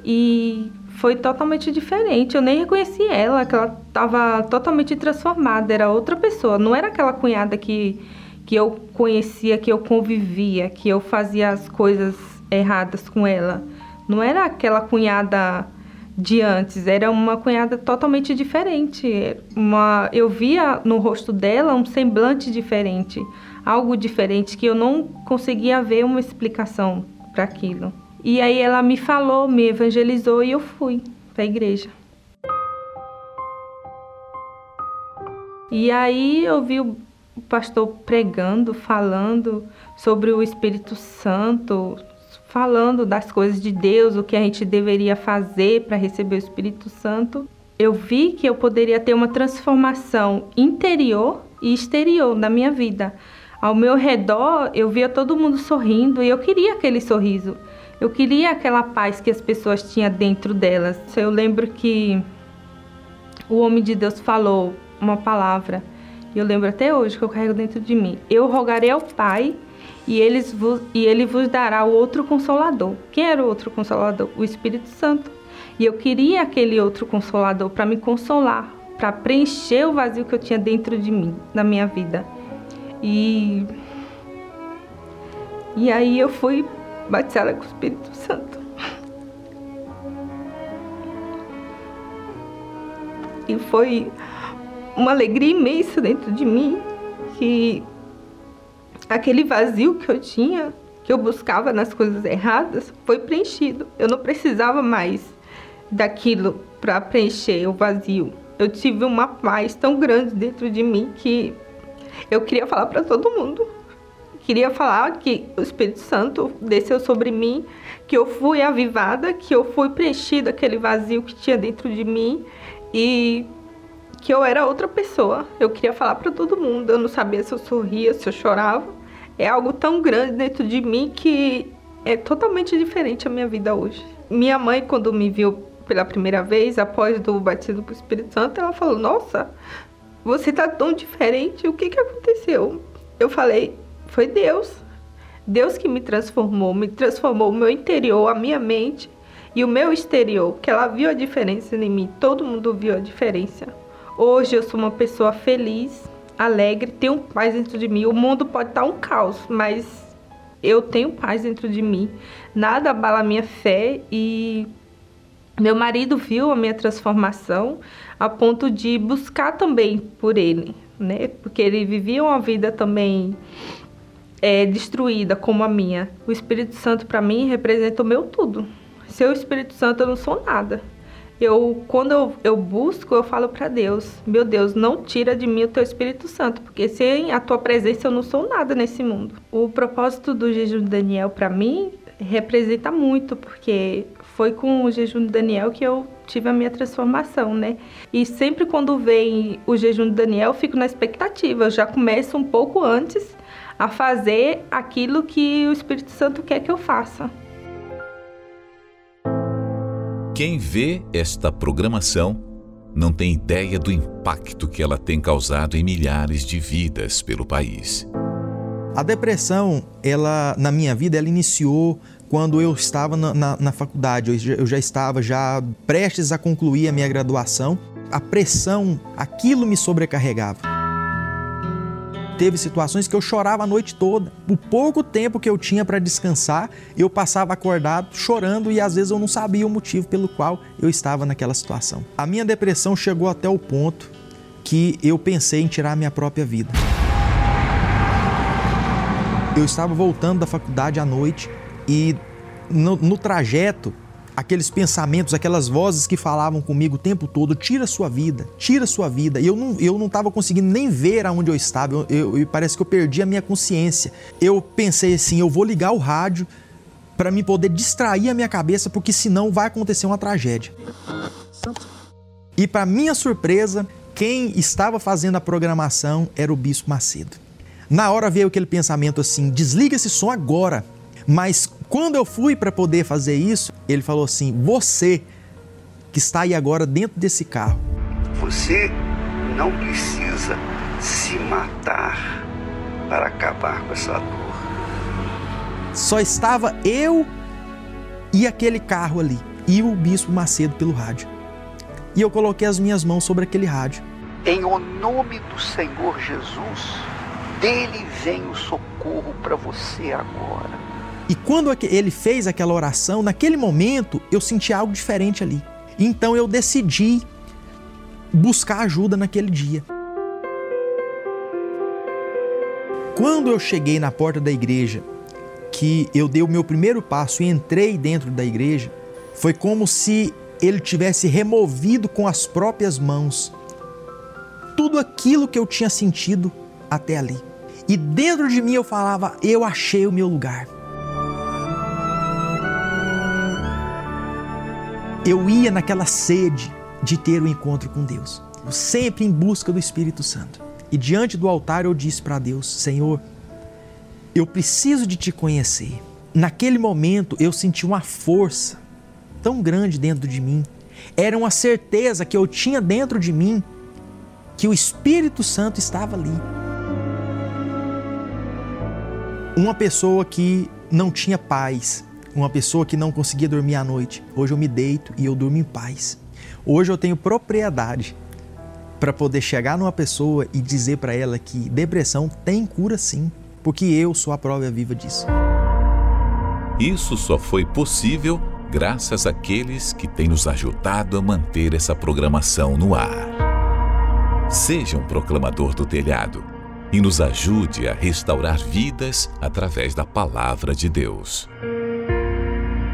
e foi totalmente diferente. Eu nem reconheci ela, que ela estava totalmente transformada, era outra pessoa. Não era aquela cunhada que, que eu conhecia, que eu convivia, que eu fazia as coisas erradas com ela. Não era aquela cunhada de antes, era uma cunhada totalmente diferente. Uma, eu via no rosto dela um semblante diferente, algo diferente que eu não conseguia ver uma explicação para aquilo. E aí ela me falou, me evangelizou e eu fui para a igreja. E aí eu vi o pastor pregando, falando sobre o Espírito Santo, falando das coisas de Deus, o que a gente deveria fazer para receber o Espírito Santo, eu vi que eu poderia ter uma transformação interior e exterior na minha vida. Ao meu redor, eu via todo mundo sorrindo e eu queria aquele sorriso. Eu queria aquela paz que as pessoas tinham dentro delas. Eu lembro que o homem de Deus falou uma palavra, e eu lembro até hoje que eu carrego dentro de mim. Eu rogarei ao Pai e, eles vos, e ele vos dará o outro consolador. Quem era o outro consolador? O Espírito Santo. E eu queria aquele outro consolador para me consolar, para preencher o vazio que eu tinha dentro de mim, na minha vida. E e aí eu fui batizada com o Espírito Santo. E foi uma alegria imensa dentro de mim que aquele vazio que eu tinha, que eu buscava nas coisas erradas, foi preenchido. Eu não precisava mais daquilo para preencher o vazio. Eu tive uma paz tão grande dentro de mim que eu queria falar para todo mundo. Queria falar que o Espírito Santo desceu sobre mim, que eu fui avivada, que eu fui preenchida aquele vazio que tinha dentro de mim e que eu era outra pessoa. Eu queria falar para todo mundo. Eu não sabia se eu sorria, se eu chorava é algo tão grande dentro de mim que é totalmente diferente a minha vida hoje. Minha mãe, quando me viu pela primeira vez, após do batismo com o Espírito Santo, ela falou: Nossa, você tá tão diferente, o que que aconteceu? Eu falei: Foi Deus. Deus que me transformou, me transformou o meu interior, a minha mente e o meu exterior, que ela viu a diferença em mim, todo mundo viu a diferença. Hoje eu sou uma pessoa feliz, alegre, tenho paz dentro de mim. O mundo pode estar um caos, mas eu tenho paz dentro de mim. Nada abala a minha fé e meu marido viu a minha transformação a ponto de buscar também por ele, né? Porque ele vivia uma vida também é, destruída como a minha. O Espírito Santo para mim representa o meu tudo. Sem o Espírito Santo eu não sou nada eu quando eu, eu busco, eu falo para Deus, meu Deus, não tira de mim o teu Espírito Santo, porque sem a tua presença eu não sou nada nesse mundo. O propósito do jejum de Daniel para mim representa muito, porque foi com o jejum de Daniel que eu tive a minha transformação, né? E sempre quando vem o jejum de Daniel, eu fico na expectativa, eu já começo um pouco antes a fazer aquilo que o Espírito Santo quer que eu faça. Quem vê esta programação não tem ideia do impacto que ela tem causado em milhares de vidas pelo país. A depressão, ela na minha vida, ela iniciou quando eu estava na, na, na faculdade. Eu já, eu já estava já prestes a concluir a minha graduação. A pressão, aquilo me sobrecarregava. Teve situações que eu chorava a noite toda. O pouco tempo que eu tinha para descansar, eu passava acordado chorando e às vezes eu não sabia o motivo pelo qual eu estava naquela situação. A minha depressão chegou até o ponto que eu pensei em tirar a minha própria vida. Eu estava voltando da faculdade à noite e no, no trajeto aqueles pensamentos, aquelas vozes que falavam comigo o tempo todo, tira sua vida, tira sua vida. E eu não eu não estava conseguindo nem ver aonde eu estava. Eu, eu, parece que eu perdi a minha consciência. Eu pensei assim, eu vou ligar o rádio para me poder distrair a minha cabeça, porque senão vai acontecer uma tragédia. E para minha surpresa, quem estava fazendo a programação era o Bispo Macedo. Na hora veio aquele pensamento assim: desliga esse som agora. Mas quando eu fui para poder fazer isso, ele falou assim: Você que está aí agora dentro desse carro. Você não precisa se matar para acabar com essa dor. Só estava eu e aquele carro ali, e o Bispo Macedo pelo rádio. E eu coloquei as minhas mãos sobre aquele rádio. Em o nome do Senhor Jesus, dele vem o socorro para você agora. E quando ele fez aquela oração, naquele momento eu senti algo diferente ali. Então eu decidi buscar ajuda naquele dia. Quando eu cheguei na porta da igreja, que eu dei o meu primeiro passo e entrei dentro da igreja, foi como se ele tivesse removido com as próprias mãos tudo aquilo que eu tinha sentido até ali. E dentro de mim eu falava: eu achei o meu lugar. Eu ia naquela sede de ter o um encontro com Deus, sempre em busca do Espírito Santo. E diante do altar eu disse para Deus: Senhor, eu preciso de te conhecer. Naquele momento eu senti uma força tão grande dentro de mim. Era uma certeza que eu tinha dentro de mim que o Espírito Santo estava ali. Uma pessoa que não tinha paz, uma pessoa que não conseguia dormir à noite. Hoje eu me deito e eu durmo em paz. Hoje eu tenho propriedade para poder chegar numa pessoa e dizer para ela que depressão tem cura sim, porque eu sou a prova viva disso. Isso só foi possível graças àqueles que têm nos ajudado a manter essa programação no ar. Seja um proclamador do telhado e nos ajude a restaurar vidas através da palavra de Deus.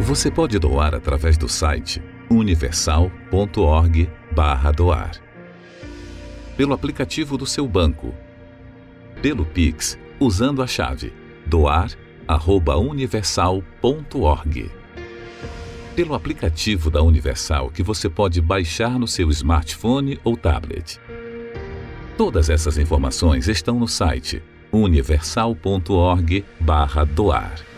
Você pode doar através do site universal.org/doar, pelo aplicativo do seu banco, pelo Pix usando a chave doar@universal.org. Pelo aplicativo da Universal que você pode baixar no seu smartphone ou tablet. Todas essas informações estão no site universal.org/doar.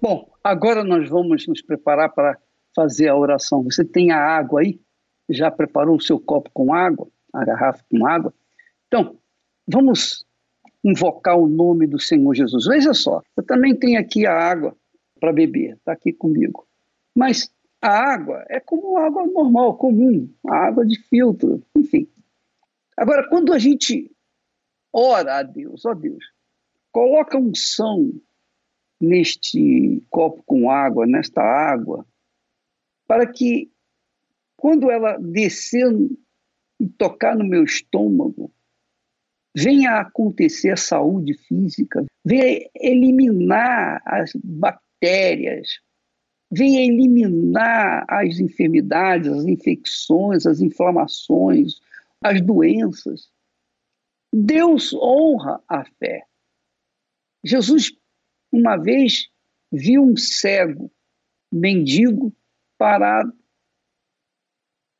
Bom, agora nós vamos nos preparar para fazer a oração. Você tem a água aí? Já preparou o seu copo com água? A garrafa com água? Então, vamos invocar o nome do Senhor Jesus. Veja só, eu também tenho aqui a água para beber, está aqui comigo. Mas a água é como água normal, comum, a água de filtro, enfim. Agora, quando a gente ora a Deus, ó Deus, coloca um som neste copo com água, nesta água, para que quando ela descer e tocar no meu estômago, venha a acontecer a saúde física, venha eliminar as bactérias, venha eliminar as enfermidades, as infecções, as inflamações, as doenças. Deus honra a fé. Jesus uma vez viu um cego, mendigo, parado,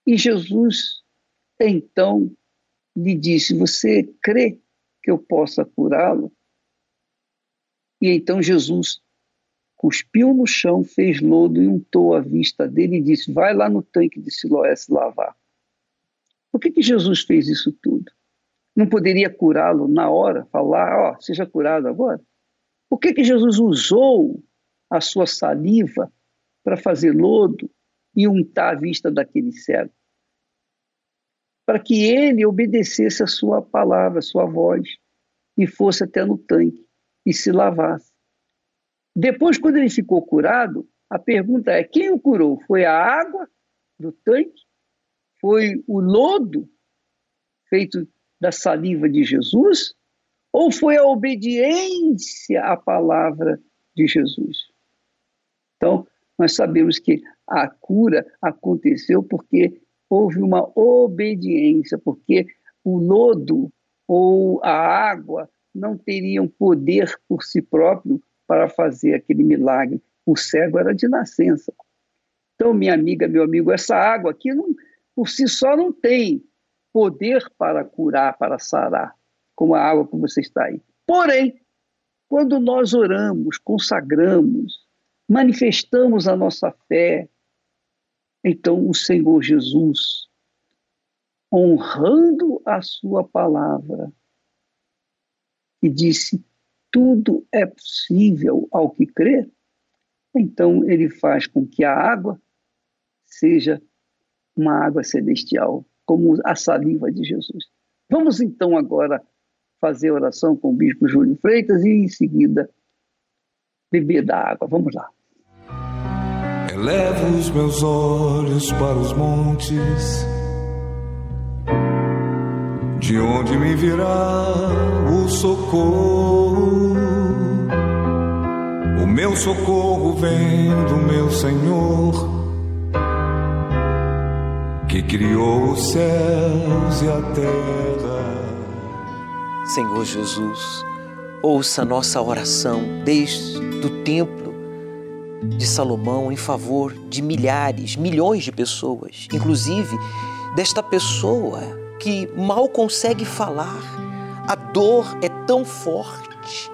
e Jesus então lhe disse: Você crê que eu possa curá-lo? E então Jesus cuspiu no chão, fez lodo e untou a vista dele e disse: Vai lá no tanque de Siloé se lavar. Por que, que Jesus fez isso tudo? Não poderia curá-lo na hora, falar: Ó, oh, seja curado agora? Por que, que Jesus usou a sua saliva para fazer lodo e untar a vista daquele cego? para que ele obedecesse a sua palavra, a sua voz, e fosse até no tanque e se lavasse. Depois, quando ele ficou curado, a pergunta é: quem o curou? Foi a água do tanque? Foi o lodo feito da saliva de Jesus? Ou foi a obediência à palavra de Jesus? Então, nós sabemos que a cura aconteceu porque houve uma obediência, porque o lodo ou a água não teriam poder por si próprio para fazer aquele milagre. O cego era de nascença. Então, minha amiga, meu amigo, essa água aqui não, por si só não tem poder para curar, para sarar, como a água que você está aí. Porém, quando nós oramos, consagramos, manifestamos a nossa fé, então o Senhor Jesus, honrando a sua palavra, e disse: tudo é possível ao que crê, então ele faz com que a água seja uma água celestial, como a saliva de Jesus. Vamos então agora fazer oração com o bispo Júlio Freitas e em seguida beber da água. Vamos lá. Elevo os meus olhos para os montes, de onde me virá o socorro. O meu socorro vem do meu Senhor, que criou os céus e a terra. Senhor Jesus, ouça nossa oração desde o templo de Salomão em favor de milhares, milhões de pessoas, inclusive desta pessoa que mal consegue falar. A dor é tão forte,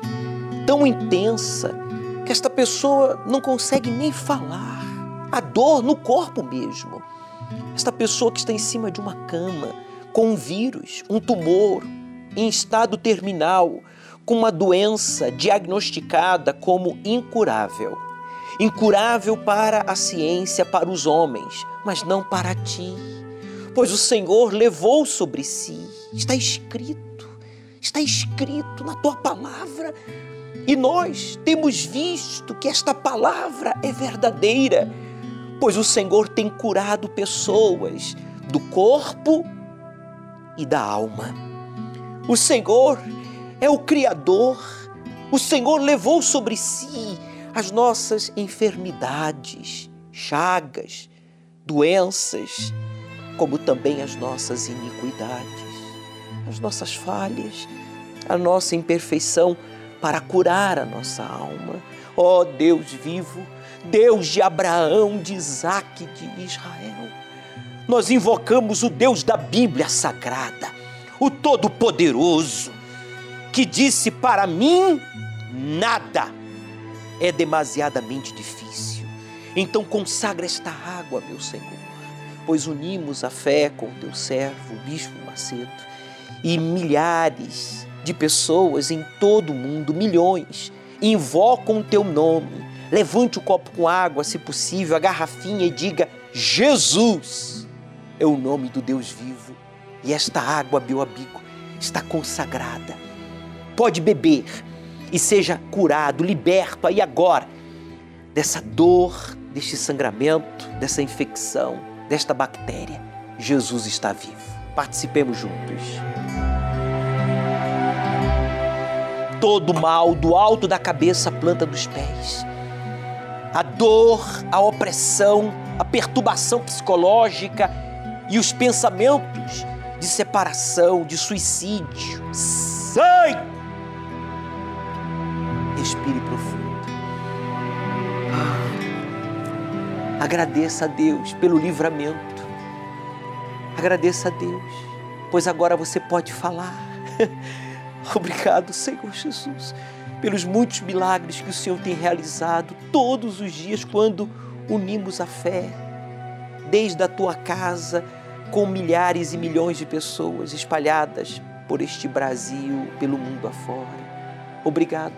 tão intensa, que esta pessoa não consegue nem falar. A dor no corpo mesmo. Esta pessoa que está em cima de uma cama, com um vírus, um tumor, em estado terminal, com uma doença diagnosticada como incurável incurável para a ciência, para os homens, mas não para ti. Pois o Senhor levou sobre si, está escrito, está escrito na tua palavra. E nós temos visto que esta palavra é verdadeira, pois o Senhor tem curado pessoas do corpo e da alma. O Senhor é o Criador, o Senhor levou sobre si as nossas enfermidades, chagas, doenças, como também as nossas iniquidades, as nossas falhas, a nossa imperfeição para curar a nossa alma. Ó oh, Deus vivo, Deus de Abraão, de Isaac, de Israel. Nós invocamos o Deus da Bíblia Sagrada, o Todo-Poderoso, que disse para mim: nada é demasiadamente difícil. Então consagra esta água, meu Senhor, pois unimos a fé com o teu servo, o Bispo Macedo, e milhares de pessoas em todo o mundo, milhões, invocam o teu nome. Levante o copo com água, se possível, a garrafinha e diga: Jesus é o nome do Deus vivo. E esta água, meu amigo, está consagrada. Pode beber e seja curado, liberto aí agora dessa dor, deste sangramento, dessa infecção, desta bactéria. Jesus está vivo. Participemos juntos. Todo mal do alto da cabeça à planta dos pés. A dor, a opressão, a perturbação psicológica e os pensamentos de separação, de suicídio. Sai! Respire profundo. Ah, agradeça a Deus pelo livramento. Agradeça a Deus, pois agora você pode falar. Obrigado, Senhor Jesus, pelos muitos milagres que o Senhor tem realizado todos os dias quando unimos a fé, desde a tua casa, com milhares e milhões de pessoas espalhadas por este Brasil, pelo mundo afora. Obrigado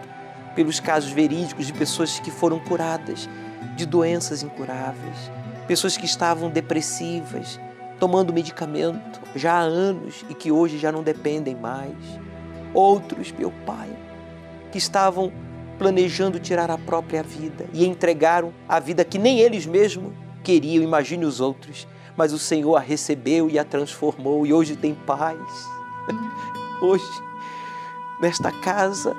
pelos casos verídicos de pessoas que foram curadas de doenças incuráveis, pessoas que estavam depressivas, tomando medicamento já há anos e que hoje já não dependem mais. Outros, meu Pai, que estavam planejando tirar a própria vida e entregaram a vida que nem eles mesmos queriam, imagine os outros, mas o Senhor a recebeu e a transformou e hoje tem paz. Hoje, nesta casa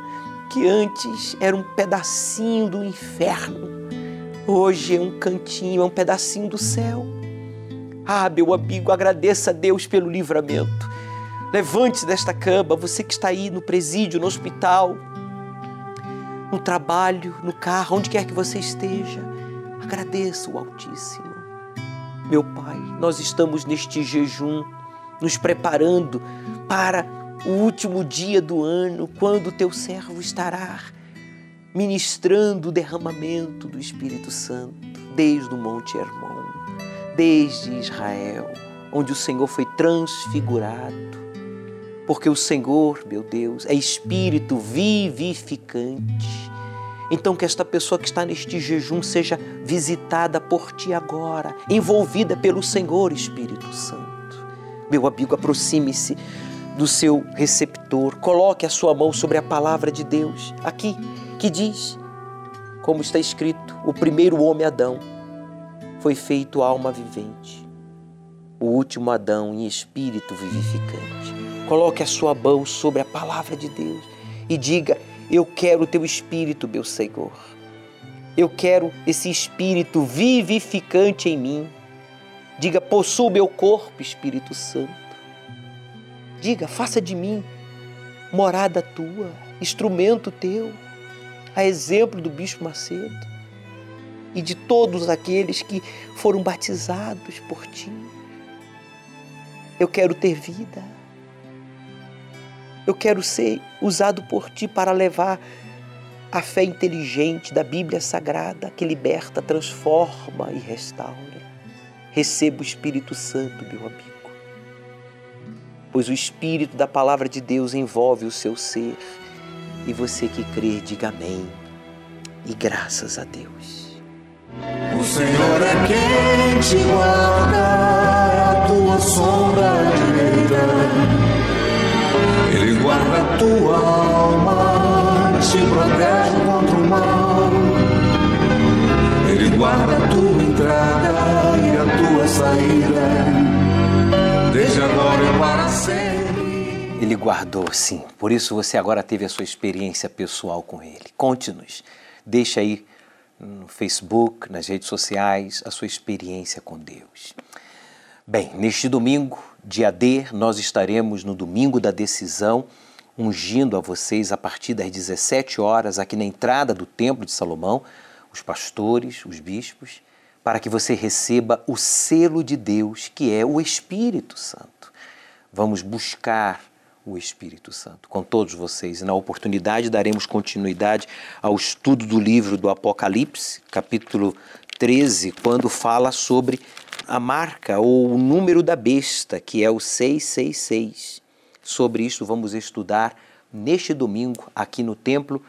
que antes era um pedacinho do inferno, hoje é um cantinho, é um pedacinho do céu. Ah, meu amigo, agradeça a Deus pelo livramento. Levante-se desta cama, você que está aí no presídio, no hospital, no trabalho, no carro, onde quer que você esteja. Agradeça o Altíssimo. Meu Pai, nós estamos neste jejum, nos preparando para o último dia do ano, quando teu servo estará ministrando o derramamento do Espírito Santo, desde o Monte Hermon, desde Israel, onde o Senhor foi transfigurado. Porque o Senhor, meu Deus, é Espírito vivificante. Então, que esta pessoa que está neste jejum seja visitada por ti agora, envolvida pelo Senhor Espírito Santo. Meu amigo, aproxime-se do seu receptor, coloque a sua mão sobre a palavra de Deus, aqui, que diz, como está escrito, o primeiro homem Adão foi feito alma vivente, o último Adão em espírito vivificante. Coloque a sua mão sobre a palavra de Deus e diga: Eu quero o teu espírito, meu Senhor. Eu quero esse espírito vivificante em mim. Diga: Possua meu corpo, Espírito Santo. Diga, faça de mim morada tua, instrumento teu, a exemplo do Bispo Macedo e de todos aqueles que foram batizados por ti. Eu quero ter vida. Eu quero ser usado por ti para levar a fé inteligente da Bíblia Sagrada que liberta, transforma e restaura. Receba o Espírito Santo, meu amigo pois o Espírito da Palavra de Deus envolve o seu ser. E você que crê, diga amém. E graças a Deus. O Senhor é quem te guarda, guarda a tua alma, te protege contra o mal. Ele guarda a tua entrada e a tua saída desde agora e para sempre. Ele guardou, sim. Por isso você agora teve a sua experiência pessoal com ele. Conte-nos. Deixa aí no Facebook, nas redes sociais, a sua experiência com Deus. Bem, neste domingo, dia D, nós estaremos no domingo da decisão, ungindo a vocês a partir das 17 horas aqui na entrada do Templo de Salomão, os pastores, os bispos para que você receba o selo de Deus, que é o Espírito Santo. Vamos buscar o Espírito Santo com todos vocês. E na oportunidade daremos continuidade ao estudo do livro do Apocalipse, capítulo 13, quando fala sobre a marca ou o número da besta, que é o 666. Sobre isso vamos estudar neste domingo aqui no Templo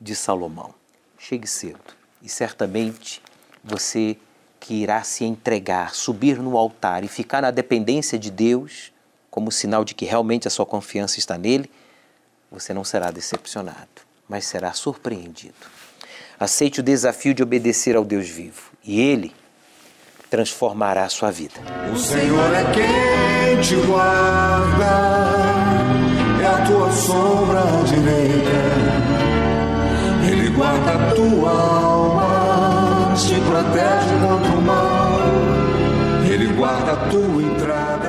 de Salomão. Chegue cedo e certamente você que irá se entregar, subir no altar e ficar na dependência de Deus, como sinal de que realmente a sua confiança está nele, você não será decepcionado, mas será surpreendido. Aceite o desafio de obedecer ao Deus vivo e ele transformará a sua vida. O Senhor é quem te guarda, é a tua sombra direita, ele guarda a tua alma te protege contra o mal, Ele guarda a tua entrada